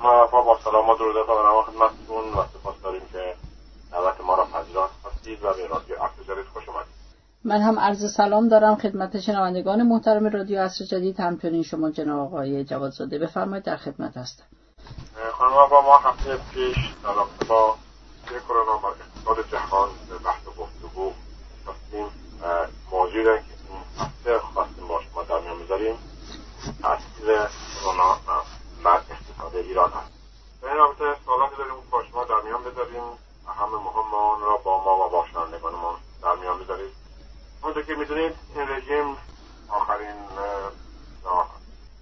ما با سلام و درود و خدمتتون و سپاس داریم که دعوت ما را هستید و به رادیو عصر جدید خوش اومدید. من هم عرض سلام دارم خدمت شنوندگان محترم رادیو عصر جدید. همچنین شما جناب آقای جوادزاده بفرمایید در خدمت هستم. خانم آقا ما هفته پیش در با کرونا و اقتصاد جهان به بحث گفتگو هستیم موضوعی که این هفته خواستیم با شما در میان بذاریم. تاثیر کرونا ایران هست. به این رابطه سوالاتی داریم با شما در میان بذاریم اهم مهم آن را با ما و با شنوندگانمان در میان بذارید. همونطور که می‌دونید این رژیم آخرین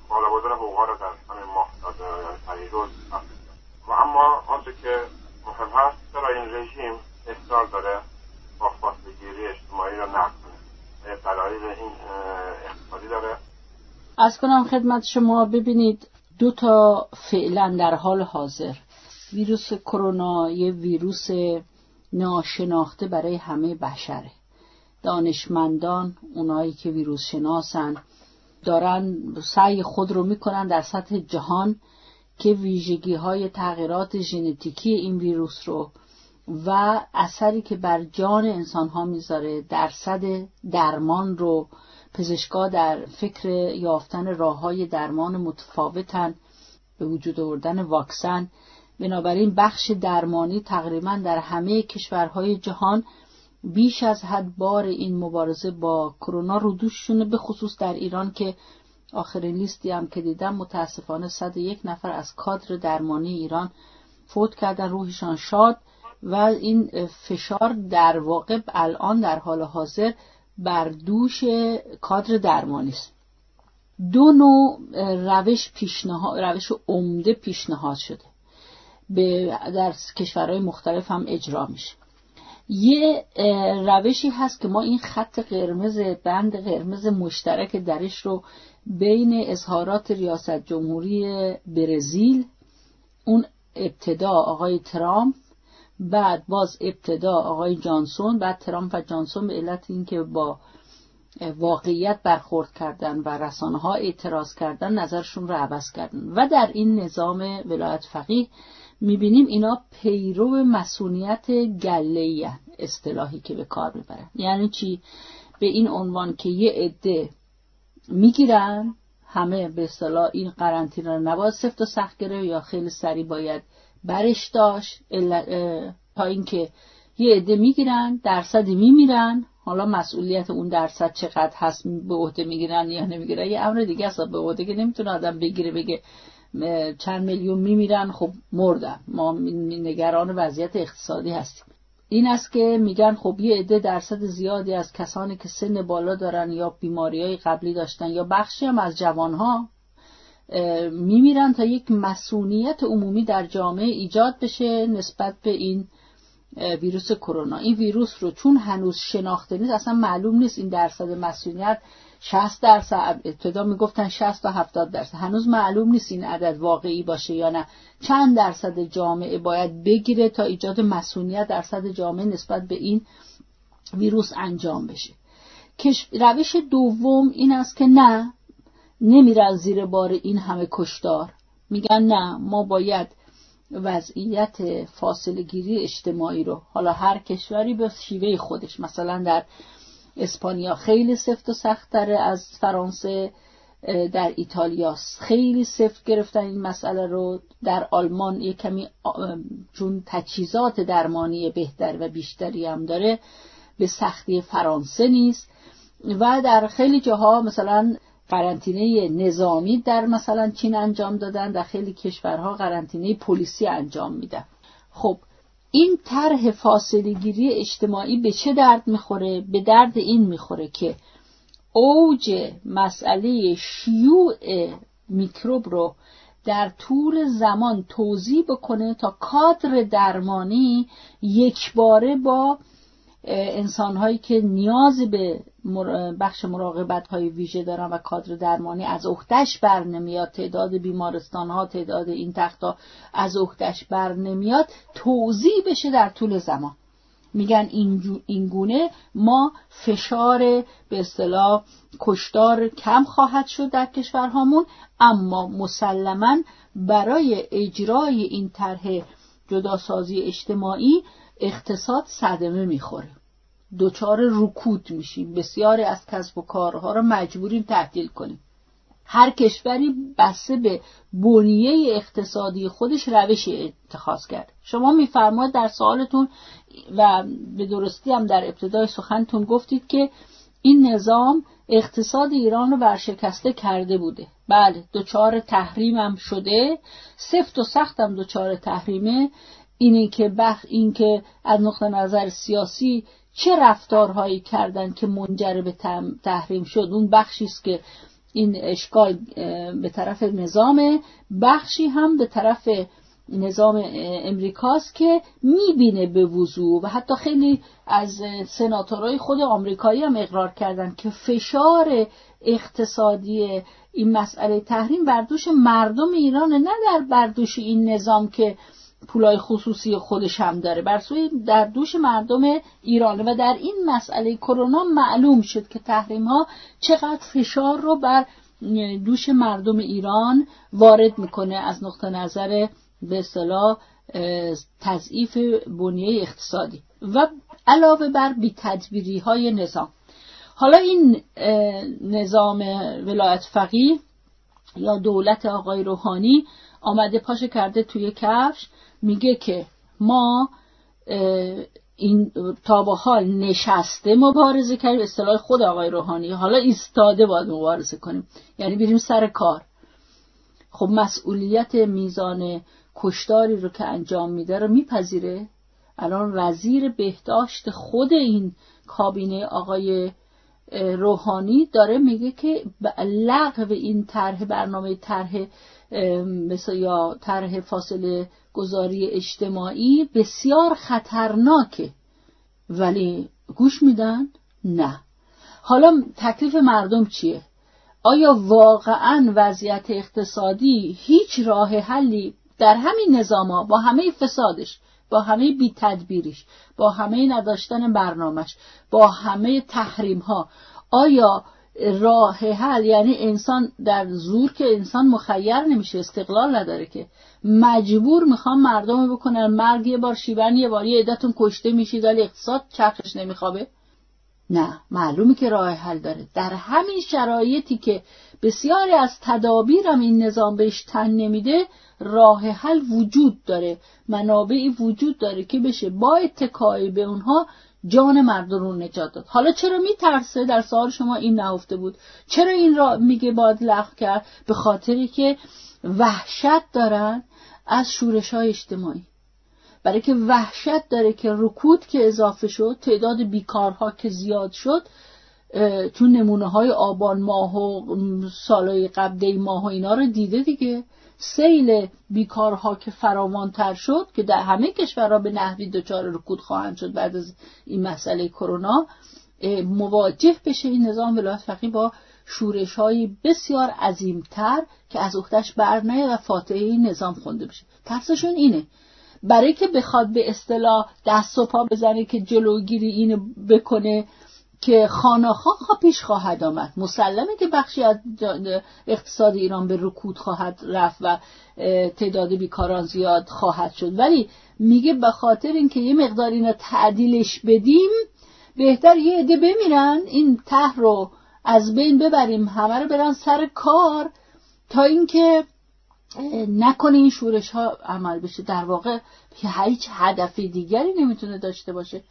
بالا بردن حقوق را در همین ماه یعنی پریروز و اما آنچه که مهم هست چرا این رژیم اصرار داره با فاصلگیری اجتماعی را نقد کنه؟ دلایل این اقتصادی داره. از کنم خدمت شما. ببینید دو تا فعلا در حال حاضر. ویروس کرونا یه ویروس ناشناخته برای همه بشره. دانشمندان اونایی که ویروس شناسن دارن سعی خود رو می‌کنن در سطح جهان که ویژگی های تغییرات ژنتیکی این ویروس رو و اثری که بر جان انسان ها می‌ذاره درصد درمان رو پزشکا در فکر یافتن راه های درمان متفاوتن به وجود آوردن واکسن. بنابراین بخش درمانی تقریبا در همه کشورهای جهان بیش از حد بار این مبارزه با کرونا رو دوششونه به خصوص در ایران که آخرین لیستی هم که دیدم متاسفانه یک نفر از کادر درمانی ایران فوت کردن روحشان شاد و این فشار در واقع الان در حال حاضر بر دوش کادر درمانی است. دو نوع روش پیشنهاد روش عمده پیشنهاد شده. به در کشورهای مختلف هم اجرا میشه. یه روشی هست که ما این خط قرمز بند قرمز مشترک درش رو بین اظهارات ریاست جمهوری برزیل اون ابتدا آقای ترامپ بعد باز ابتدا آقای جانسون بعد ترامپ و جانسون به علت اینکه با واقعیت برخورد کردن و رسانه ها اعتراض کردن نظرشون رو عوض کردن. و در این نظام ولایت فقیه می‌بینیم اینا پیرو مسئولیت گله اصطلاحی که به کار می‌برن. یعنی چی؟ به این عنوان که یه عده می‌گیرن همه به اصطلاح این قرنطینه رو نباید سفت و سخت گرفت یا خیلی سریع باید برش داشت تا اینکه یه عده می‌گیرن درصدی میمیرن. حالا مسئولیت اون درصد چقدر هست به عهده می‌گیرن یا نمی‌گیرن یه امر دیگه است. به عهده که نمی‌تونه آدم بگیره بگه چند میلیون میمیرن خب مردن. ما نگران وضعیت اقتصادی هستیم. این است که میگن خب یه عده درصد زیادی از کسانی که سن بالا دارن یا بیماری های قبلی داشتن یا بخشی هم از جوانها میمیرن تا یک مسئولیت عمومی در جامعه ایجاد بشه نسبت به این ویروس کرونا. این ویروس رو چون هنوز شناخته نیست اصلا معلوم نیست این درصد مسئولیت 60 درصد ابتدا می‌گفتن 60 تا 70 درصد. هنوز معلوم نیست این عدد واقعی باشه یا نه. چند درصد جامعه باید بگیره تا ایجاد مسئولیت درصد جامعه نسبت به این ویروس انجام بشه. روش دوم این است که نه نمیرن زیر بار این همه کشدار میگن نه ما باید وضعیت فاصله گیری اجتماعی رو حالا هر کشوری به شیوه خودش مثلا در اسپانیا خیلی سفت و سخت تره از فرانسه در ایتالیا خیلی سفت گرفتن این مسئله رو. در آلمان یک کمی چون تجهیزات درمانی بهتر و بیشتری هم داره به سختی فرانسه نیست. و در خیلی جاها مثلا قرنطینه نظامی در مثلا چین انجام دادن در خیلی کشورها قرنطینه پلیسی انجام میدن. خب این طرح فاصله گیری اجتماعی به چه درد می‌خوره؟ به درد این می‌خوره که اوج مسئله شیوع میکروب رو در طول زمان توضیح بکنه تا کادر درمانی یک باره با انسانهایی که نیاز به بخش مراقبت های ویژه دارن و کادر درمانی از اختش بر نمیاد تعداد بیمارستان ها تعداد این تخت ها از اختش بر نمیاد توضیح بشه در طول زمان. میگن این گونه ما فشار به اصطلاح کشتار کم خواهد شد در کشورهامون اما مسلما برای اجرای این طرح جداسازی اجتماعی اقتصاد صدمه می‌خوره. دچار رکود میشیم. بسیاری از کسب و کارها را مجبوریم تعطیل کنیم. هر کشوری بسته به بنیه اقتصادی خودش روش اتخاذ کرد. شما میفرمایید در سوالتون و به درستی هم در ابتدای سخنتون گفتید که این نظام اقتصاد ایران رو ورشکسته کرده بوده. بله دچار تحریم هم شده. سفت و سخت هم دچار تحریمه. اینه که بخ این که از نقطه نظر سیاسی چه رفتارهایی کردن که منجر به تحریم شد. اون بخشی است که این اشکال به طرف نظام بخشی هم به طرف نظام امریکاست که می‌بینه به وضوع و حتی خیلی از سناتورهای خود آمریکایی هم اقرار کردن که فشار اقتصادی این مسئله تحریم بر دوش مردم ایران نه در بر دوش این نظام که پولای خصوصی خودش هم داره. بر سوی در دوش مردم ایران و در این مسئله کرونا معلوم شد که تحریم ها چقدر فشار رو بر دوش مردم ایران وارد می‌کنه. از نقطه نظر به اصطلاح تضعیف بنیه اقتصادی. و علاوه بر بی تدبیری های نظام. حالا این نظام ولایت فقیه یا دولت آقای روحانی آمده پاشه کرده توی کفش میگه که ما این تا به حال نشسته مبارزه کردیم اصطلاح خود آقای روحانی. حالا ایستاده باید مبارزه کنیم. یعنی بریم سر کار. خب مسئولیت میزان کشتاری رو که انجام میده رو میپذیره؟ الان وزیر بهداشت خود این کابینه آقای روحانی داره میگه که لغو این طرح برنامه طرح مثل یا طرح فاصله گذاری اجتماعی بسیار خطرناکه. ولی گوش میدن؟ نه. حالا تکلیف مردم چیه؟ آیا واقعا وضعیت اقتصادی هیچ راه حلی در همین نظام با همه فسادش با همه بی تدبیرش با همه نداشتن برنامهش با همه تحریم ها آیا راه حل یعنی انسان در زور که انسان مخیر نمیشه استقلال نداره که. مجبور می‌خوام مردم بکنن مرگ یه بار شیون یه بار یه عدتون کشته میشید ولی اقتصاد چرخش نمیخوابه. نه معلومه که راه حل داره. در همین شرایطی که بسیاری از تدابیرم این نظام بهش تن نمیده راه حل وجود داره. منابعی وجود داره که بشه. با اتکای به اونها جان مردم رو نجات داد. حالا چرا میترسه در سوال شما این نهفته بود؟ چرا این را میگه باید لغو کرد؟ به خاطری که وحشت دارن از شورش های اجتماعی. برای که وحشت داره که رکود که اضافه شد تعداد بیکارها که زیاد شد چون نمونه های آبان ماه و سالهای قبل ماه و اینا رو دیده دیگه. سیل بیکارها که فراوانتر شد که در همه کشورها به نحوی دچار رکود خواهند شد بعد از این مسئله کرونا مواجه بشه این نظام ولایت فقیه با شورش های بسیار عظیمتر که از اختش بر و فاتحه این نظام خونده بشه. ترسشون اینه. برای که بخواد به اصطلاح دست و پا بزنه که جلوگیری اینو بکنه که خاناخا پیش خواهد آمد. مسلمه که بخشی از اقتصاد ایران به رکود خواهد رفت و تعداد بیکاران زیاد خواهد شد. ولی میگه به خاطر اینکه یه مقدار اینا تعدیلش بدیم بهتر یه عده بمیرن این ته رو از بین ببریم همه رو برن سر کار تا اینکه نکنه این شورش ها عمل بشه. در واقع هیچ هدف دیگری نمی‌تونه داشته باشه.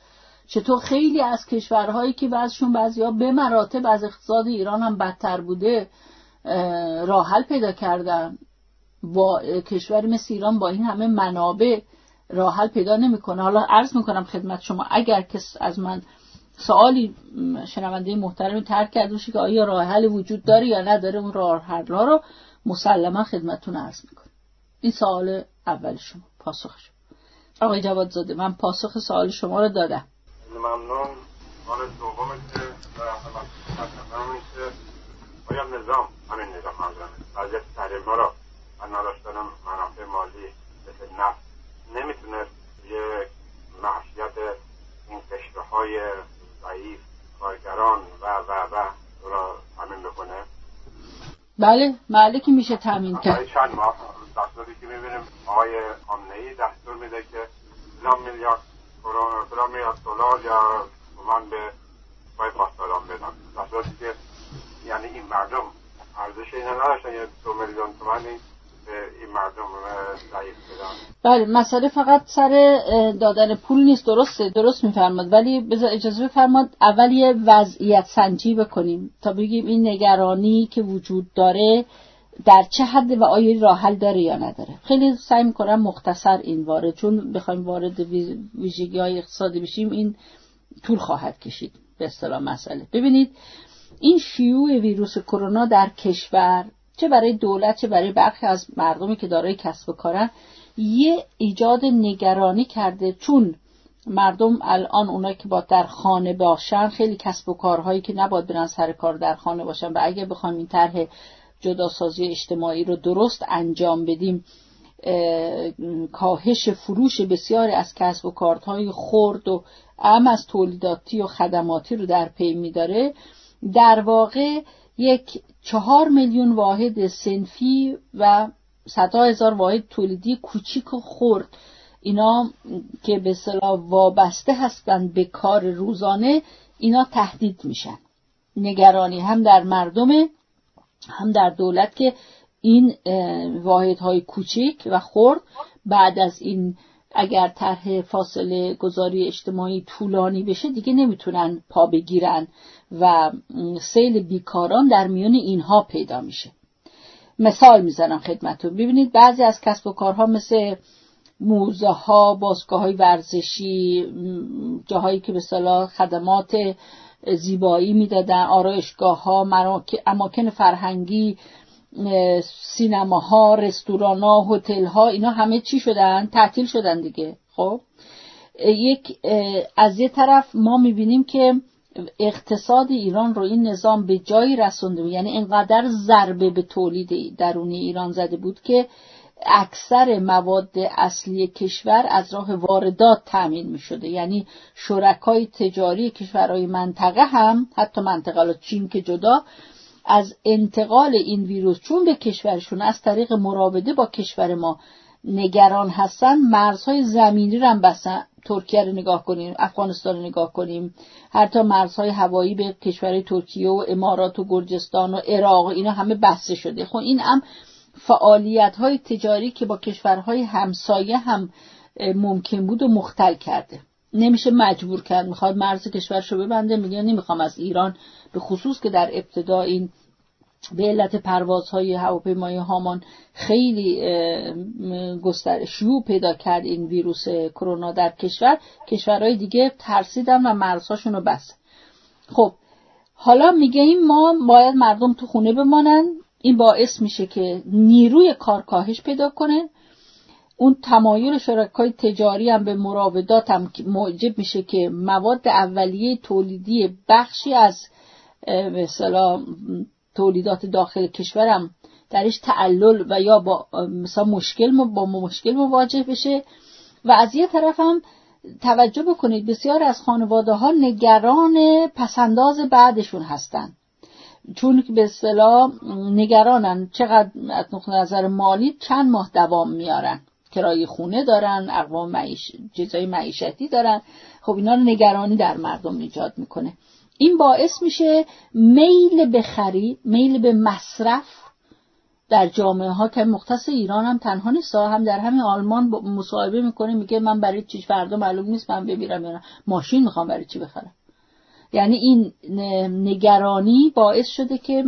چطور خیلی از کشورهایی که بعضشون بعضی به مراتب از اقتصاد ایران هم بدتر بوده راحل پیدا کردن. با کشوری مثل ایران با این همه منابع راحل پیدا نمی‌کنه. حالا عرض می‌کنم خدمت شما اگر کس از من سوالی شنونده محترمی ترک کرده باشه که آیا راه حل وجود داره یا نداره اون راه حل رو مسلما خدمتتون عرض می‌کنم. این سوال اول شما پاسخ آقای جواد زاده من پاسخ سوال شما رو دادم. ممنون. سوال دومه که مطرح که آیا نظام همین نظام منظورم وضعیت تحریم ها را من نداشتن منافع مالی مثل نفت نمی‌تونست یه معشیت این قشره های ضعیف کارگران و و و را تامین بکنه؟ بله بله که میشه تامین کرد. چند ماه دستوری که می‌بینیم آقای خامنه دستور میده که 9 میلیارد فلان میلیارد دلار یا من به باید پاسداران بدن دستوری که یعنی این مردم ارزش اینا نداشتن یه دو میلیون تومنی این مردم بله مسئله فقط سر دادن پول نیست. درسته درست میفرماد. ولی بذار اجازه بفرماد اول یه وضعیت سنجی بکنیم. تا بگیم این نگرانی که وجود داره در چه حد و آیا راه حل داره یا نداره. خیلی سعی می‌کنم مختصر این وارد چون بخوایم وارد ویژگی های اقتصادی بشیم این طول خواهد کشید. به اصطلاح مسئله. ببینید این شیوع ویروس کرونا در کشور چه برای دولت چه برای برخی از مردمی که دارای کسب و کارن یه ایجاد نگرانی کرده. چون مردم الان اونایی که با در خانه باشن خیلی کسب و کارهایی که نباید برن سر کار در خانه باشن و اگر بخوایم این طرح جداسازی اجتماعی رو درست انجام بدیم کاهش فروش بسیاری از کسب و کارهای خرد و ام از تولیداتی و خدماتی رو در پی میداره. در واقع یک چهار میلیون واحد سنفی و صدها هزار واحد تولیدی کوچیک و خرد. اینا که به صلاح وابسته هستند به کار روزانه اینا تهدید میشن. نگرانی هم در مردم هم در دولت که این واحدهای کوچیک و خرد بعد از این اگر طرح فاصله گذاری اجتماعی طولانی بشه دیگه نمی‌تونن پا بگیرن و سیل بیکاران در میان اینها پیدا میشه. مثال می‌زنم خدمتون ببینید بعضی از کسب و کارها مثل موزه ها بازگاه های ورزشی جاهایی که به صلاح خدمات زیبایی می‌دادن آرایشگاه ها اماکن فرهنگی سینماها رستوران هتل ها اینا همه چی شدن تعطیل شدن دیگه خب؟ یک از یه طرف ما می‌بینیم که اقتصاد ایران رو این نظام به جایی رسونده بود یعنی اینقدر ضربه به تولید درونی ایران زده بود که اکثر مواد اصلی کشور از راه واردات تأمین می شده یعنی شرکای تجاری کشورهای منطقه هم حتی منطقه چین که جدا از انتقال این ویروس چون به کشورشون از طریق مراوده با کشور ما نگران هستن مرزهای زمینی رو هم بستن. ترکیه رو نگاه کنیم افغانستان رو نگاه کنیم. حتی مرزهای هوایی به کشور ترکیه و امارات و گرجستان و عراق اینا همه بسته شده. خب این هم فعالیت های تجاری که با کشورهای همسایه هم ممکن بود و مختل کرده. نمیشه مجبور کرد می‌خواد مرز کشورشو ببنده میگه نمی‌خوام از ایران به خصوص که در ابتدا این به علت پروازهای هواپیمای هامان خیلی گستر شیوع پیدا کرد این ویروس کرونا در کشور. کشورهای دیگه ترسیدن و مرزهاشون رو بست. خب حالا میگه این ما باید مردم تو خونه بمانن. این باعث میشه که نیروی کار کاهش پیدا کنه. اون تمایل شرکای تجاری هم به مراودات هم موجب میشه که مواد اولیه تولیدی بخشی از مثلا تولیدات داخل کشورم درش تعلل و یا با مثلا مشکل با مشکل مواجه بشه. و از یه طرف هم توجه بکنید بسیار از خانواده ها نگران پسنداز بعدشون هستن. چون به اصطلاح نگرانن چقدر از نظر مالی چند ماه دوام میارن. کرایه خونه دارن اقوام معیش... جزای معیشتی دارن. خب اینا رو نگرانی در مردم ایجاد می‌کنه. این باعث میشه میل به خرید میل به مصرف در جامعه ها که مختص ایران هم تنها نیست. هم در همین آلمان مصاحبه می‌کنه میگه من برای چی فردا معلوم نیست من ببیرم ماشین می‌خوام برای چی بخرم. یعنی این نگرانی باعث شده که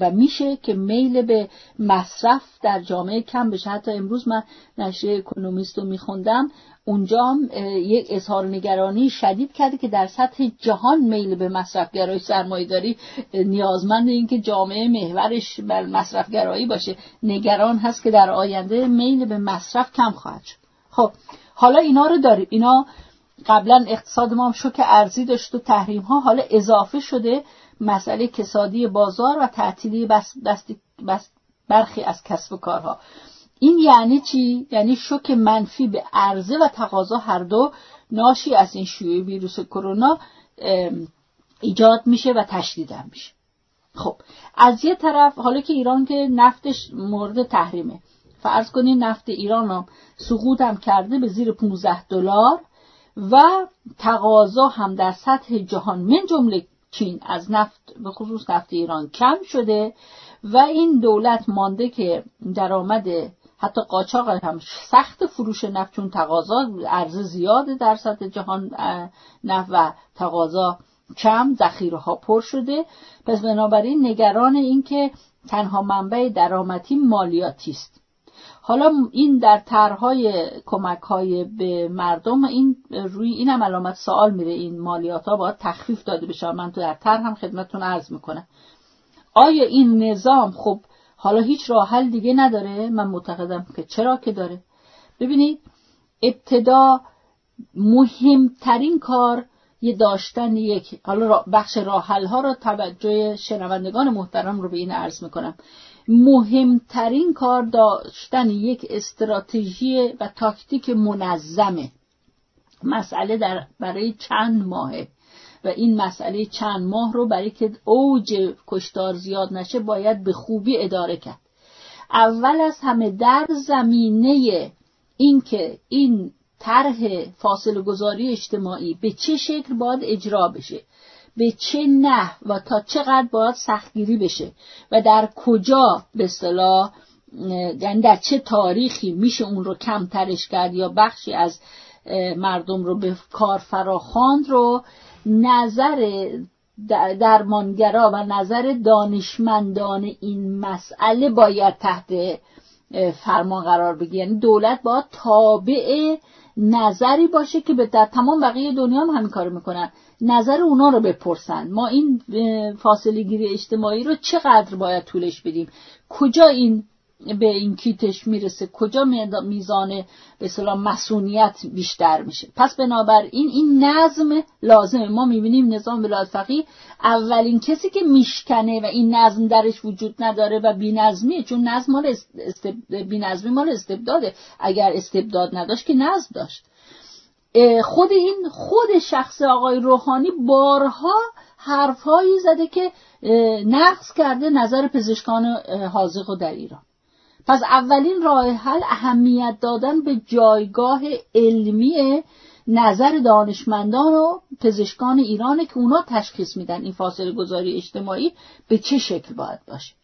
و میشه که میل به مصرف در جامعه کم بشه. حتی امروز من نشریه اکونومیست رو میخوندم. اونجا یک اظهار نگرانی شدید کرده که در سطح جهان میل به مصرفگرایی سرمایهداری نیازمند این که جامعه محورش بر مصرفگرایی باشه. نگران هست که در آینده میل به مصرف کم خواهد شد. خب حالا اینا رو داریم. اینا قبلا اقتصاد ما هم شوک ارزی داشت و تحریم ها حالا اضافه شده مسئله کسادی بازار و تعطیلی بس, بس برخی از کسب و کارها. این یعنی چی؟ یعنی شوک منفی به عرضه و تقاضا هر دو ناشی از این شیوع ویروس کرونا ایجاد میشه و تشدید میشه. خب از یه طرف حالا که ایران که نفتش مورد تحریمه. فرض کنید نفت ایران هم سقوط هم کرده به زیر 15 دلار. و تقاضا هم در سطح جهان من جمله چین از نفت به خصوص نفت ایران کم شده و این دولت مانده که درآمد حتی قاچاق هم سخت فروش نفت چون تقاضا عرضه زیاده در سطح جهان نفت و تقاضا کم ذخیره ها پر شده. پس بنابراین نگران این که تنها منبع درآمدی مالیاتی است. حالا این در طرحهای کمک های به مردم این روی این هم علامت سوال میره این مالیات ها باید تخفیف داده بشه. من تو در طرح هم خدمتتون عرض می‌کنم. آیا این نظام خب حالا هیچ راه حل دیگه نداره؟ من معتقدم که چرا که داره. ببینید ابتدا مهمترین کار یه داشتن یک حالا بخش راه ها رو توجه شنوندگان محترم رو به این عرض می‌کنم. مهمترین کار داشتن یک استراتژی و تاکتیک منظمه. مسئله در برای چند ماهه و این مسئله چند ماه رو برای که اوج کشتار زیاد نشه باید به خوبی اداره کرد. اول از همه در زمینه اینکه این طرح فاصله گذاری اجتماعی به چه شکل باید اجرا بشه. به چه نه و تا چقدر باید سختگیری بشه و در کجا به اصطلاح یعنی در چه تاریخی میشه اون رو کمترش کرد یا بخشی از مردم رو به کار فراخواند رو نظر درمانگرا و نظر دانشمندان این مسئله باید تحت فرمان قرار بگیره. یعنی دولت باید تابع نظری باشه که به در تمام بقیه دنیا هم همین کار می‌کنن. نظر اونا رو بپرسن. ما این فاصله گیری اجتماعی رو چقدر باید طولش بدیم؟ کجا این به این کیتش می‌رسه؟ کجا میزان به سلام مسئولیت بیشتر میشه؟ پس بنابراین این نظم لازمه. ما می‌بینیم نظام ولایت اولین کسی که میشکنه و این نظم درش وجود نداره و بینظمیه چون نظم مال. بینظمی مال استبداده. اگر استبداد نداشت که نظم داشت. خود این خود شخص آقای روحانی بارها حرفهایی زده که نقص کرده نظر پزشکان حاضق در ایران. پس اولین راه حل اهمیت دادن به جایگاه علمی نظر دانشمندان و پزشکان ایرانه که اونا تشخیص میدن این فاصله گذاری اجتماعی به چه شکل باید باشه.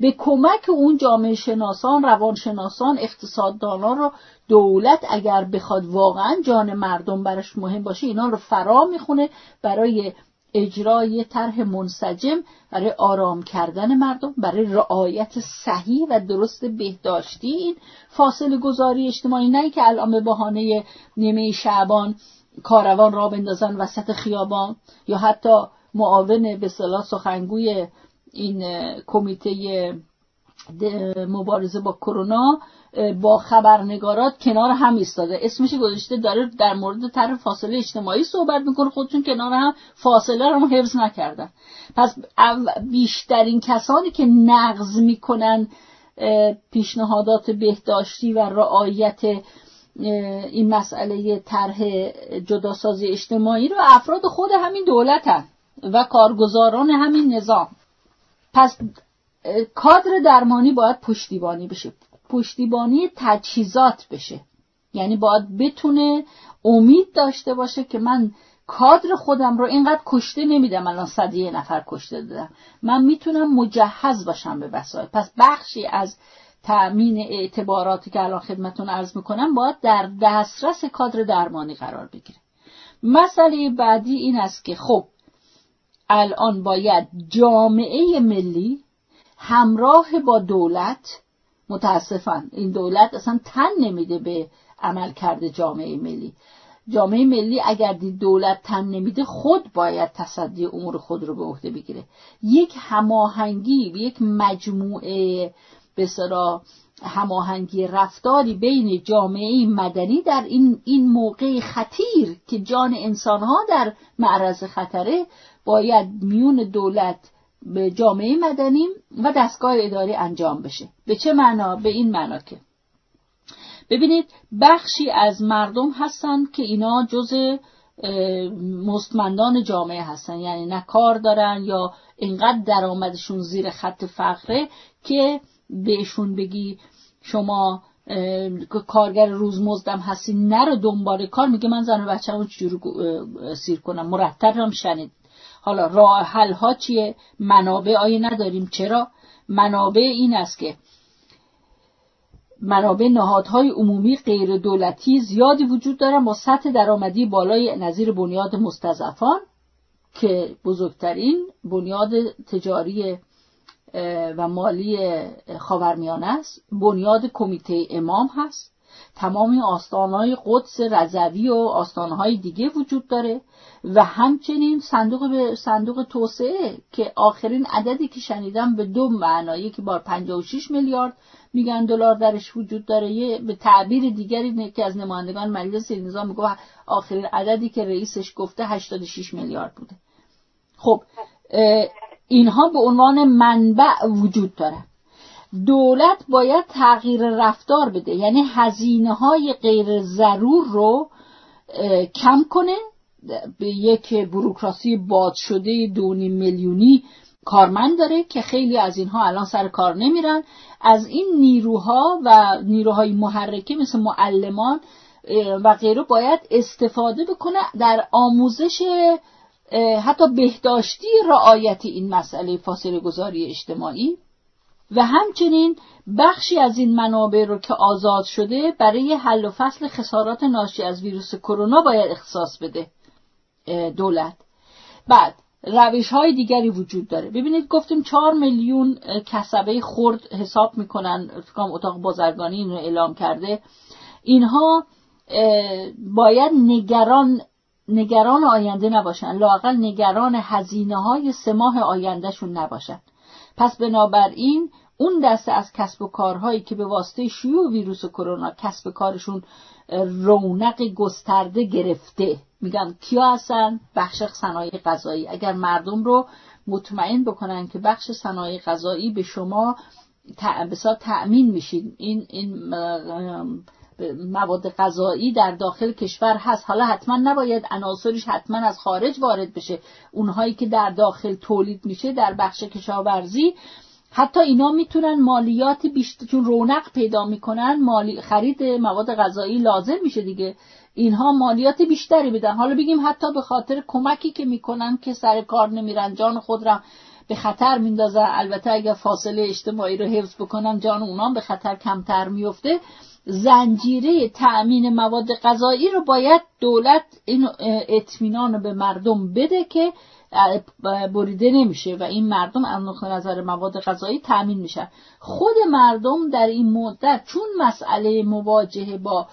به کمک اون جامعه شناسان روانشناسان اقتصاددانان رو دولت اگر بخواد واقعا جان مردم براش مهم باشه اینا رو فرا می‌خونه برای اجرای طرح منسجم برای آرام کردن مردم برای رعایت صحیح و درست بهداشتی این فاصله گذاری اجتماعی. نه که الان به بهانه نیمه شعبان کاروان را بندازن وسط خیابان یا حتی معاون به سخنگوی این کمیته مبارزه با کرونا با خبرنگارات کنار هم ایستاده. اسمش گذاشته داره در مورد طرح فاصله اجتماعی صحبت می‌کنه. خودشون کنار هم فاصله رو حفظ نکردن. پس بیشترین کسانی که نقض می‌کنن پیشنهادات بهداشتی و رعایت این مسئله طرح جداسازی اجتماعی رو افراد خود همین دولت و کارگزاران همین نظام. پس کادر درمانی باید پشتیبانی بشه. پشتیبانی تجهیزات بشه. یعنی باید بتونه امید داشته باشه که من کادر خودم رو اینقدر کشته نمیدم. الان صدیه نفر کشته دادم. من می‌تونم مجهز باشم به وسایل. پس بخشی از تأمین اعتباراتی که الان خدمتون عرض می‌کنم باید در دسترس کادر درمانی قرار بگیره. مسئله بعدی این است که خب الان باید جامعه ملی همراه با دولت متاسفن این دولت اصلا تن نمیده به عمل کرده جامعه ملی. جامعه ملی اگر دولت تن نمیده خود باید تصدی امور خود رو به عهده بگیره. یک هماهنگی یک مجموعه به هماهنگی رفتاری بین جامعه مدنی در این, این موقع خطیر که جان انسانها در معرض خطره باید میون دولت به جامعه مدنی و دستگاه اداری انجام بشه. به چه معنا؟ به این معنا که. ببینید بخشی از مردم هستن که اینا جز مستمندان جامعه هستن. یعنی نه کار دارن یا اینقدر درآمدشون زیر خط فقره که بهشون بگی شما کارگر روزمزدم هستی نرو دنبال کار. میگه من زن و بچه‌مو چجوری سیر کنم؟ مرتب هم شنید. حالا راه حل ها چیه؟ منابع آیا نداریم. چرا؟ منابع این است که منابع نهادهای عمومی غیر دولتی زیادی وجود دارن با سطح درآمدی بالای نظیر بنیاد مستضعفان که بزرگترین بنیاد تجاری و مالی خاورمیانه است. بنیاد کمیته امام هست. تمام آستانهای قدس رضوی و آستانهای دیگه وجود داره و همچنین صندوق به صندوق توسعه که آخرین عددی که شنیدم به دو معنا یکی بار 56 میلیارد میگن دلار درش وجود داره یه به تعبیر دیگری که از نمایندگان مجلس نظام میگه آخرین عددی که رئیسش گفته 86 میلیارد بوده. خب اینها به عنوان منبع وجود داره دولت باید تغییر رفتار بده. یعنی هزینه های غیر ضرور رو کم کنه. به یک بروکراسی باد شده دونی میلیونی کارمند داره که خیلی از اینها الان سر کار نمیرن. از این نیروها و نیروهای محرکه مثل معلمان و غیره باید استفاده بکنه در آموزش حتی بهداشتی رعایت این مسئله فاصله گذاری اجتماعی. و همچنین بخشی از این منابع رو که آزاد شده برای حل و فصل خسارات ناشی از ویروس کرونا باید اختصاص بده دولت. بعد روش های دیگری وجود داره. ببینید گفتیم چهار میلیون کسبه خرد حساب می‌کنن. اتاق بازرگانی اینو اعلام کرده. اینها باید نگران نگران آینده نباشن. لاقل نگران هزینه های سه ماه آیندهشون نباشن. پس بنابراین اون دسته از کسب و کارهایی که به واسطه شیوع ویروس کرونا کسب کارشون رونق گسترده گرفته. میگن کیا هستن؟ بخش صنایع غذایی. اگر مردم رو مطمئن بکنن که بخش صنایع غذایی به شما بسیار تأمین میشین. این این مواد غذایی در داخل کشور هست. حالا حتما نباید عناصرش حتما از خارج وارد بشه. اونهایی که در داخل تولید میشه در بخش کشاورزی حتی اینا می‌تونن مالیات بیشتر چون رونق پیدا می‌کنن مالی خرید مواد غذایی لازم میشه دیگه. اینها مالیات بیشتری بدن حالا بگیم حتی به خاطر کمکی که می‌کنن که سر کار نمیرن جان خود را به خطر میندازن. البته اگر فاصله اجتماعی رو حفظ بکنن جان اونام به خطر کمتر میفته. زنجیره تأمین مواد غذایی رو باید دولت این اطمینان به مردم بده که بریده نمیشه و این مردم از نظر مواد غذایی تأمین میشن. خود مردم در این مدت چون مسئله مواجهه با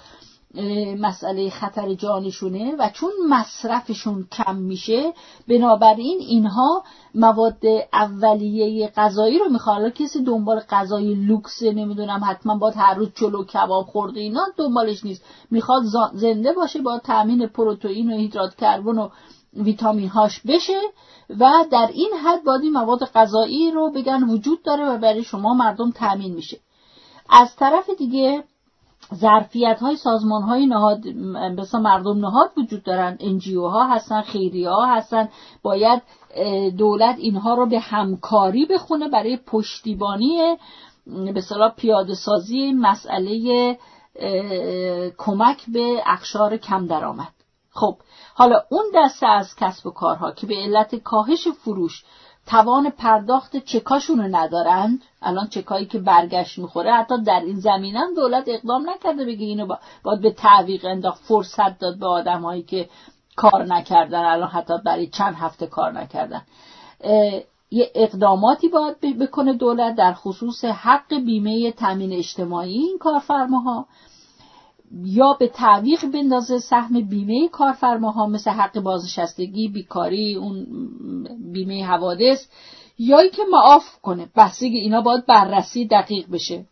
مسئله خطر جانشونه و چون مصرفشون کم میشه بنابراین اینها مواد اولیه غذایی رو می‌خواد کسی دنبال غذای لوکس نمی‌دونم حتما با هر روز چلو کباب خورده اینا دنبالش نیست. می‌خواد زنده باشه با تامین پروتئین و هیدرات کربن و ویتامین هاش بشه و در این حد باید این مواد غذایی رو بگن وجود داره و برای شما مردم تامین میشه. از طرف دیگه ظرفیت های سازمان های نهاد مثلا مردم نهاد وجود دارن. انجیو ها هستن خیریه ها هستن. باید دولت اینها رو به همکاری بخونه برای پشتیبانی به صلاح پیاده سازی مسئله کمک به اخشار کم درآمد. خب حالا اون دسته از کسب و کارها که به علت کاهش فروش توان پرداخت چکاشون رو ندارند. الان چکایی که برگشت می‌خوره حتی در این زمینم دولت اقدام نکرده بگه اینو باید به تعویق انداخت فرصت داد به آدمهایی که کار نکردن. الان حتی برای چند هفته کار نکردن. یه اقداماتی باید بکنه دولت در خصوص حق بیمه تامین اجتماعی این کارفرماها. یا به تعویق بندازه سهم بیمه کارفرماها مثل حق بازنشستگی بیکاری اون بیمه حوادث یا که معاف کنه. بحثی اینا باید بررسی دقیق بشه.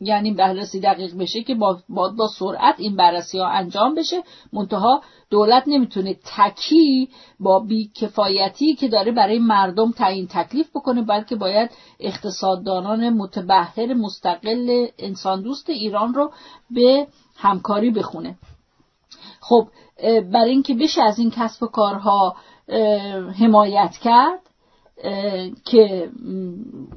یعنی بررسی دقیق بشه که با, با سرعت این بررسی ها انجام بشه. منتها دولت نمی‌تونه تکی با بیکفایتی که داره برای مردم تعیین تکلیف بکنه بلکه باید اقتصاددانان متبهر مستقل انسان دوست ایران رو به همکاری بخونه. خب برای اینکه بشه از این کسب و کارها حمایت کرد که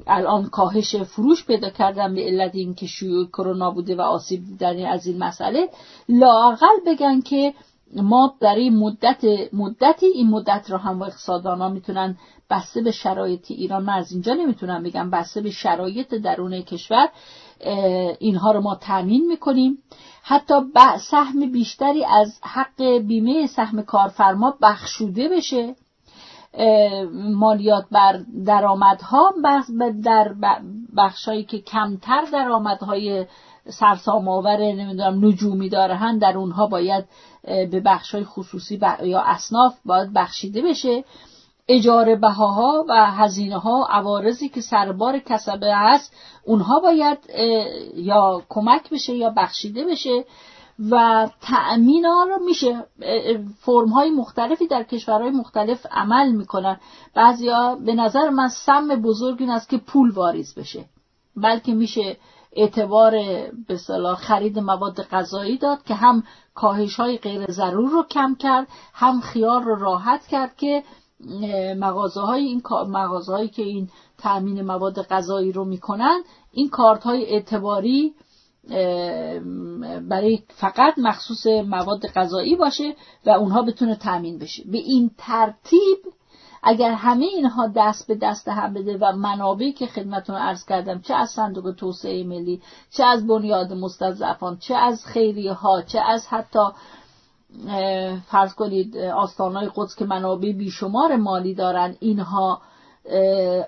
الان کاهش فروش پیدا کردن به علت اینکه شیوع کرونا بوده و آسیب دیدن از این مسئله. لاقل بگن که ما برای مدت مدتی این مدت رو هم اقتصاددانا می‌تونن بسته به شرایط ایران من از اینجا نمی‌تونم بگم بسته به شرایط درون کشور. اینها رو ما تامین می‌کنیم. حتی سهم بیشتری از حق بیمه سهم کارفرما بخشوده بشه. مالیات بر درآمدها در بخشهایی که کمتر درآمدهای سرسام آور نمی‌دونم نجومی دارن در اونها باید به بخشهای خصوصی یا اصناف باید بخشیده بشه. اجاره بهاها و هزینه ها عوارضی که سربار کسبه هست اونها باید یا کمک بشه یا بخشیده بشه و تأمین ها رو میشه فرم های مختلفی در کشورهای مختلف عمل می‌کنن. بعضیا به نظر من سم بزرگ این است که پول واریز بشه بلکه میشه اعتبار به صلاح خرید مواد غذایی داد که هم کاهش های غیر ضرور رو کم کرد هم خیال رو راحت کرد که مغازه های این مغازه هایی که این تأمین مواد غذایی رو می‌کنن این کارت های اعتباری برای فقط مخصوص مواد غذایی باشه و اونها بتونه تأمین بشه. به این ترتیب اگر همه اینها دست به دست هم بده و منابعی که خدمتون عرض کردم چه از صندوق توسعه ملی چه از بنیاد مستضعفان چه از خیریه ها چه از حتی فرض کنید آستانهای قدس که منابع بیشمار مالی دارن اینها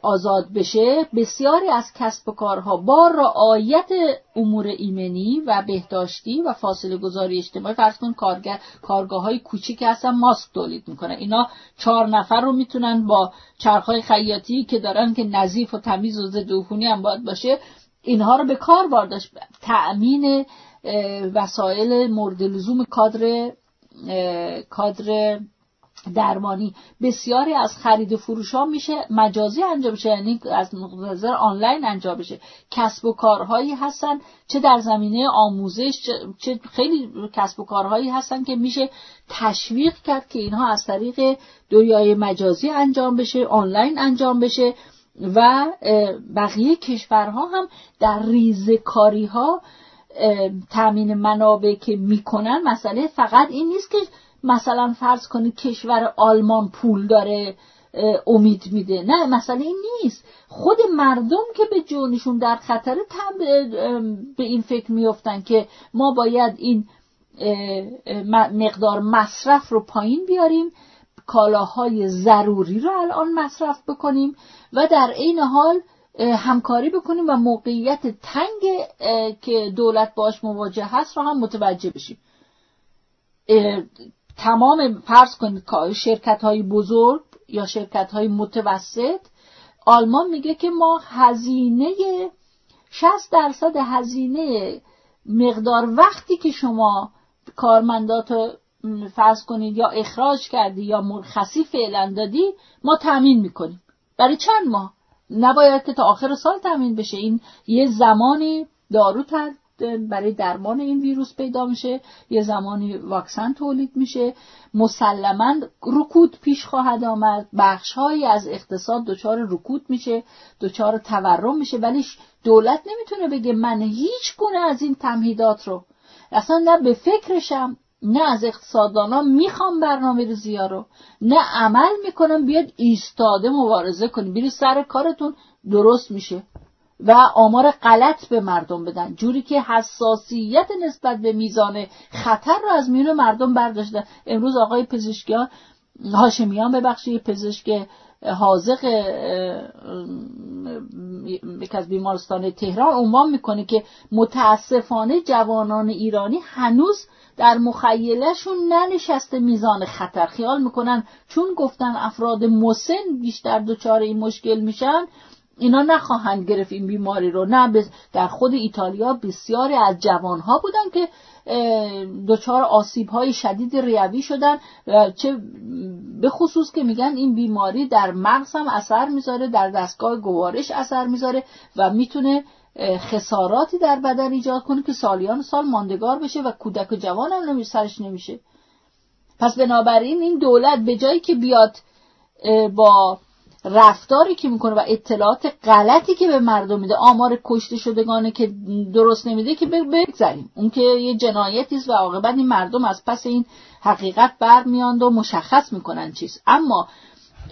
آزاد بشه بسیاری از کسب و کارها با رعایت امور ایمنی و بهداشتی و فاصله گذاری اجتماعی فرض کن کارگاه, کارگاه های کوچیک هستن ماسک تولید می‌کنن. اینا چهار نفر رو می‌تونن با چرخهای خیاطی که دارن که نظیف و تمیز و ضد هم باید باشه اینها رو به کار بارداشت تأمین وسایل مورد لزوم کادر کادر درمانی. بسیاری از خرید و فروش ها میشه مجازی انجام بشه یعنی از نظر آنلاین انجام بشه کسب و کارهایی هستن چه در زمینه آموزش چه خیلی کسب و کارهایی هستن که میشه تشویق کرد که اینها از طریق دنیای مجازی انجام بشه آنلاین انجام بشه و بقیه کشورها هم در ریزکاری ها تامین منابع که می‌کنن مسئله فقط این نیست که مثلا فرض کنید کشور آلمان پول داره امید میده. نه مثلا این نیست. خود مردم که به جونشون در خطر به این فکر میفتن که ما باید این مقدار مصرف رو پایین بیاریم کالاهای ضروری رو الان مصرف بکنیم و در عین حال همکاری بکنیم و موقعیت تنگ که دولت باش مواجه هست رو هم متوجه بشیم. تمام فرض کنید شرکت های بزرگ یا شرکت های متوسط آلمان میگه که ما هزینه 60 درصد هزینه مقدار وقتی که شما کارمندات فرض کنید یا اخراج کردی یا مرخصی فعلا دادی ما تامین می‌کنیم. برای چند ماه؟ نباید که تا آخر سال تامین بشه. این یه زمانی دارو برای درمان این ویروس پیدا میشه یه زمانی واکسن تولید میشه. مسلما رکود پیش خواهد آمد. بخشهایی از اقتصاد دچار رکود میشه دچار تورم میشه ولی دولت نمی‌تونه بگه من هیچ گونه از این تمهیدات رو اصلا نه به فکرشم نه از اقتصاددانا می‌خوام برنامه ریزی نه عمل می‌کنم بیاد ایستاده مبارزه کنیم. بیرید سر کارتون درست میشه. و آمار غلط به مردم بدن. جوری که حساسیت نسبت به میزان خطر رو از میون مردم برداشتن. امروز آقای پزشکیان هاشمیان ببخشید پزشک حاضق یک از بیمارستان تهران عنوان می‌کنه که متاسفانه جوانان ایرانی هنوز در مخیلشون ننشسته میزان خطر. خیال می‌کنن چون گفتن افراد مسن بیشتر دچار این مشکل میشن اینا نخواهند گرفت این بیماری رو. نه در خود ایتالیا بسیاری از جوانها بودن که دچار آسیب های شدید ریوی شدن چه به خصوص که میگن این بیماری در مغز هم اثر می‌ذاره در دستگاه گوارش اثر می‌ذاره و می‌تونه خساراتی در بدن ایجاد کنه که سالیان سال ماندگار بشه و کودک و جوان هم نمی سرش نمیشه. پس بنابراین این دولت به جایی که بیاد با رفتاری که می‌کنه و اطلاعات غلطی که به مردم میده آمار کشته شدگانه که درست نمیده که بگذاریم اون که یه جنایتی است و عاقبت این مردم از پس این حقیقت برمیاند و مشخص می‌کنن چیز. اما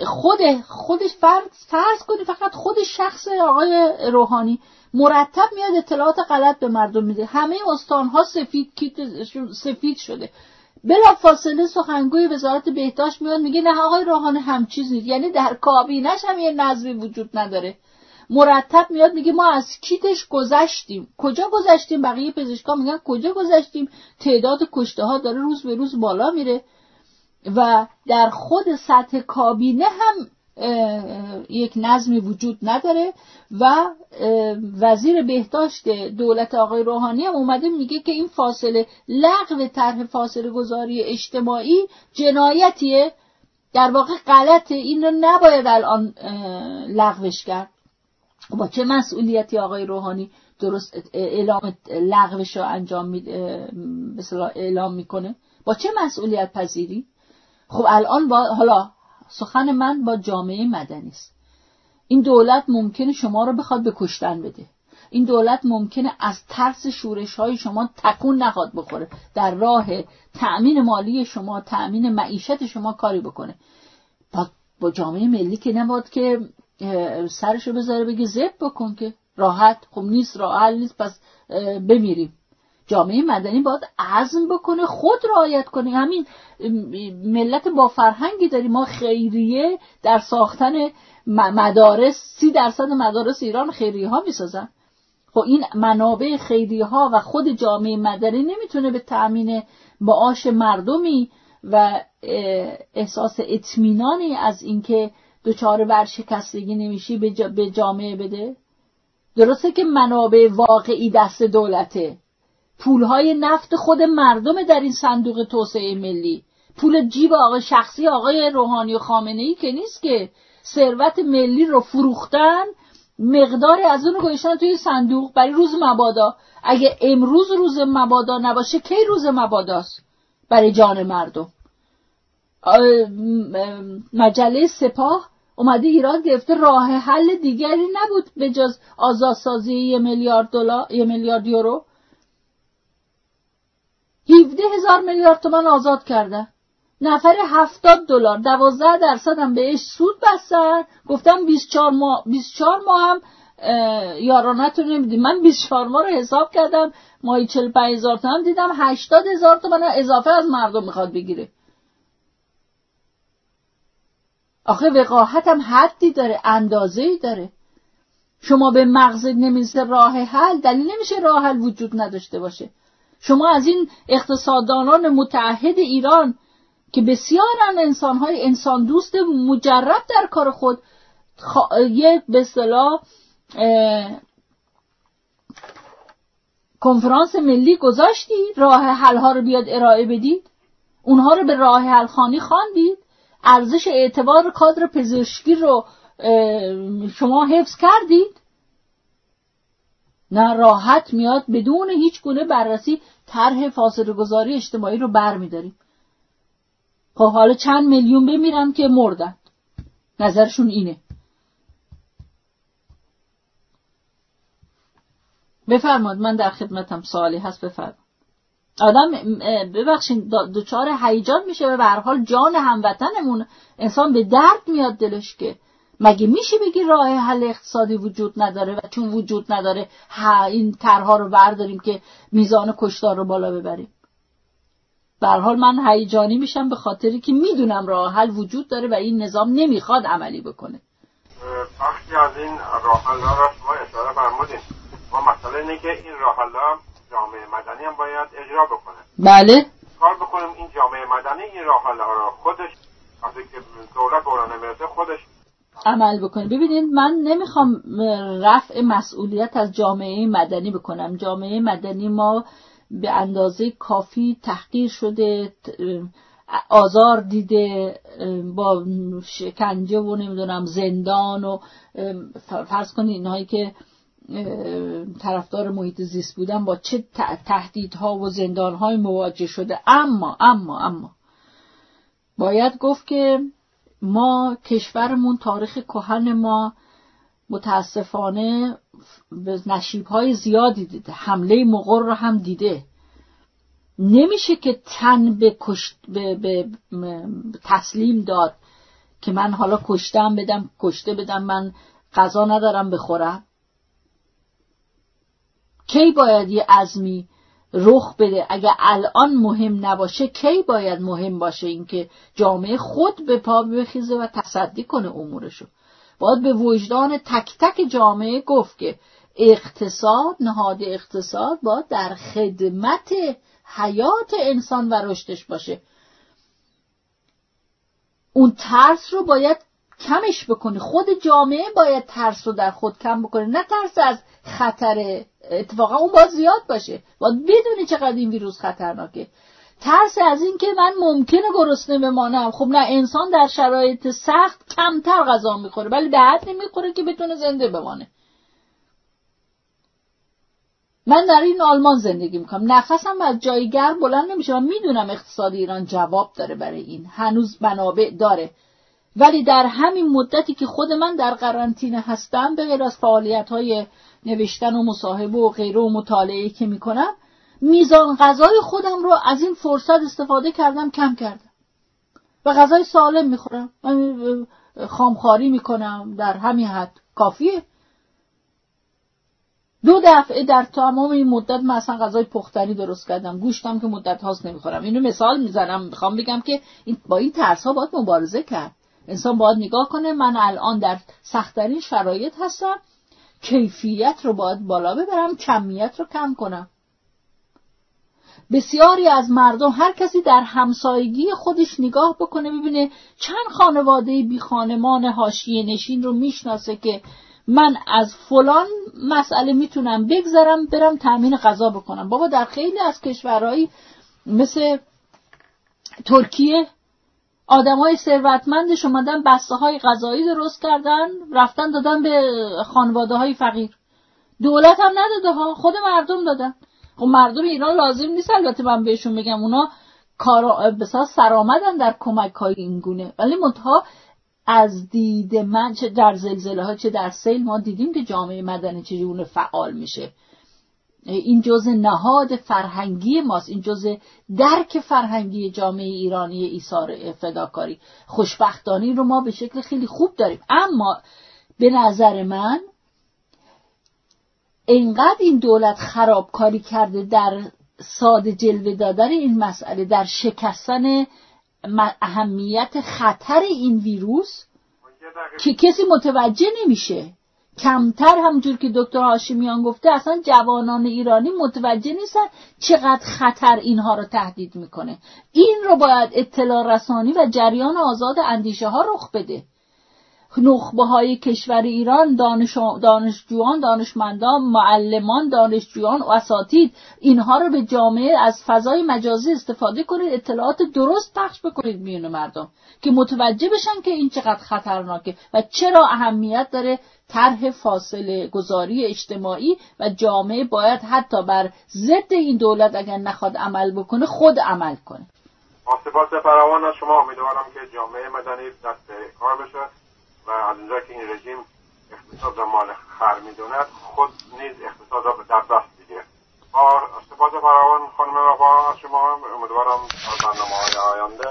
خود خودش فرض فرض کنی فقط خود شخص آقای روحانی مرتب میاد اطلاعات غلط به مردم میده. همه استانها سفید سفید شده. بلا فاصله سخنگوی وزارت بهداشت میاد میگه نه آقای روحانی هم چیز نیست. یعنی در کابینش هم یه نظمی وجود نداره. مرتب میاد میگه ما از کیتش گذشتیم. کجا گذشتیم؟ بقیه پزشکا میگن کجا گذشتیم؟ تعداد کشته ها داره روز به روز بالا میره. و در خود سطح کابینه هم یک نظمی وجود نداره و وزیر بهداشت دولت آقای روحانی هم اومده میگه که این فاصله لغو طرح فاصله گذاری اجتماعی جنایتیه. در واقع غلطه این رو نباید الان لغوش کرد. با چه مسئولیتی آقای روحانی درست اعلام لغوش رو انجام می اعلام می‌کنه؟ با چه مسئولیت پذیری؟ خب الان با حالا سخن من با جامعه مدنی است. این دولت ممکنه شما رو بخواد به کشتن بده. این دولت ممکنه از ترس شورش های شما تکون نخواد بخوره. در راه تأمین مالی شما تأمین معیشت شما کاری بکنه. با, با جامعه ملی که نباد که سرشو بذاره بگه زب بکن که راحت. خب نیست راحت نیست پس بمیریم. جامعه مدنی باید عزم بکنه خود رعایت کنه. همین ملت با فرهنگی داریم. ما خیریه در ساختن مدارس سی درصد مدارس ایران خیریه ها می‌سازن. خب این منابع خیریه ها و خود جامعه مدنی نمی‌تونه به تأمین معاش مردمی و احساس اطمینانی از اینکه دچار ورشکستگی نمیشی به جامعه بده. درسته که منابع واقعی دست دولته. پولهای نفت خود مردم در این صندوق توسعه ملی. پول جیب آقای شخصی آقای روحانی و خامنه ای که نیست که. ثروت ملی رو فروختن. مقداری از اون گذاشتن توی صندوق برای روز مبادا. اگه امروز روز مبادا نباشه کی روز مباداست؟ برای جان مردم. مجله سپاه اومده ایران گرفته. راه حل دیگری نبود به جز آزادسازی یه میلیارد دلار یه میلیارد یورو. 17 هزار میلیارد تومن آزاد کرده. نفر 70 دلار. 12 درصد هم بهش سود بستن. گفتم 24 ماه 24 ماه هم یارانت رو نمیدیم من 24 ماه رو حساب کردم. ماهی 45 هزار تومن دیدم. 80 هزار تومن اضافه از مردم می‌خواد بگیره. آخه وقاحت هم حدی داره. اندازه ای داره. شما به مغز نمیزه راه حل. دلیل نمیشه راه حل وجود نداشته باشه. شما از این اقتصاددانان متعهد ایران که بسیارن انسانهای انسان دوست مجرب در کار خود یه به اصطلاح کنفرانس ملی گذاشتی راه حل ها رو بیاد ارائه بدید؟ اونها رو به راه حل خانی خواندید؟ ارزش اعتبار کادر پزشکی رو شما حفظ کردید؟ نه راحت میاد بدون هیچ گونه بررسی طرح فاصله گذاری اجتماعی رو برمیداریم. خب حالا چند میلیون بمیرن که مردن. نظرشون اینه. بفرماد من در خدمتم. سوالی هست بفرماد آدم ببخشید دچار هیجان میشه و به حال جان هموطنمون انسان به درد میاد دلش که مگه میشه بگی راه حل اقتصادی وجود نداره و چون وجود نداره این طرها رو برداریم که میزان کشتار رو بالا ببریم؟ به حال من هیجانی میشم به خاطری که می‌دونم راه حل وجود داره و این نظام نمی‌خواد عملی بکنه. وقتی از این راه حل را شما اشاره فرمودین ما مسئله اینه که این راه حل جامعه مدنی هم باید اجرا بکنه. بله. کار بکنیم این جامعه مدنی این راه حل را خودش وقتی که دولت برانه خودش عمل بکنه ببینید من نمی‌خوام رفع مسئولیت از جامعه مدنی بکنم. جامعه مدنی ما به اندازه کافی تحقیر شده آزار دیده با شکنجه و نمی‌دونم زندان و فرض کنید اینهایی که طرفدار محیط زیست بودن با چه تهدیدها و زندانهای مواجه شده. اما اما اما باید گفت که ما کشورمون تاریخ کهن ما متاسفانه به نشیب های زیادی دیده. حمله مغر رو هم دیده. نمیشه که تن به, به... به... تسلیم داد که من حالا کشتم بدم کشته بدم من غذا ندارم بخورم. کی باید یه عزمی رخ بده. اگر الان مهم نباشه کی باید مهم باشه اینکه جامعه خود به پا بخیزه و تصدی کنه امورشو؟ باید به وجدان تک تک جامعه گفت که اقتصاد نهاد اقتصاد باید در خدمت حیات انسان و رشدش باشه. اون ترس رو باید کمش بکنه. خود جامعه باید ترس رو در خود کم بکنه. نه ترس از خطر اتفاقا اون باید زیاد باشه. باید بدونی چقدر این ویروس خطرناکه. ترس از این که من ممکنه گرسنه بمانم. خب نه انسان در شرایط سخت کمتر غذا می‌خوره ولی به حد نمی‌خوره که بتونه زنده بمانه. من در این آلمان زندگی می‌کنم. نفسم از جای گرم بلند نمیشه. من می‌دونم اقتصاد ایران جواب داره برای این. هنوز منابع داره. ولی در همین مدتی که خود من در قرنطینه هستم به غیر از فعالیت های نوشتن و مصاحبه و غیره و مطالعه که می‌کنم میزان غذای خودم رو از این فرصت استفاده کردم کم کردم. و غذای سالم می‌خورم. خامخاری می‌کنم در همین حد. کافیه؟ دو دفعه در تمام این مدت من اصلا غذای پختنی درست کردم. گوشتم که مدت هاست نمی‌خورم. اینو مثال می‌زنم. می‌خوام بگم که با این ترس ها باید مبارزه کرد. انسان باید نگاه کنه من الان در سختترین شرایط هستم کیفیت رو باید بالا ببرم کمیت رو کم کنم. بسیاری از مردم هر کسی در همسایگی خودش نگاه بکنه ببینه چند خانواده بی خانمان حاشیه نشین رو می‌شناسه که من از فلان مسئله می‌تونم بگذرم برم تامین غذا بکنم. بابا در خیلی از کشورهایی مثل ترکیه آدم های ثروتمندش اومدن بسته های غذایی درست کردن رفتن دادن به خانواده های فقیر. دولت هم نداده ها خود مردم دادن. خب مردم ایران لازم نیست البته من بهشون بگم اونا کار بساز سرآمدن در کمک های این گونه. ولی منتها از دید من چه در زلزله ها چه در سیل ما دیدیم که جامعه مدنی چجوری فعال میشه. این جزء نهاد فرهنگی ماست این جزء درک فرهنگی جامعه ایرانی ایثار فداکاری خوشبختانی رو ما به شکل خیلی خوب داریم. اما به نظر من اینقدر این دولت خرابکاری کرده در ساده جلوه دادن این مسئله در شکستن اهمیت خطر این ویروس که کسی متوجه نمیشه. کمتر همجور که دکتر هاشمیان گفته اصلا جوانان ایرانی متوجه نیستن چقدر خطر اینها رو تهدید می‌کنه. این رو باید اطلاع رسانی و جریان آزاد اندیشه ها رخ بده. نخبه های کشور ایران دانش دانشجویان دانشمندان معلمان دانشجویان و اساتید اینها رو به جامعه از فضای مجازی استفاده کنید اطلاعات درست پخش بکنید میون مردم که متوجه بشن که این چقدر خطرناکه و چرا اهمیت داره طرح فاصله گذاری اجتماعی و جامعه باید حتی بر ضد این دولت اگر نخواد عمل بکنه خود عمل کنه. سپاس فراوان از شما امیدوارم که جامعه مدنی دست کار بشه. و از اونجا که این رژیم اقتصاد را مال خر می‌دوند خود نیز اقتصاد را به در دست بگیره سپاس فراوان خانم رفا از شما امیدوارم از برنامه های آینده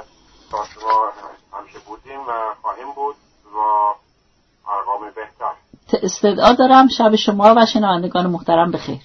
با شما همیشه بودیم و خواهیم بود و ارقام بهتر. استدعا دارم شب شما و شنوندگان محترم بخیر.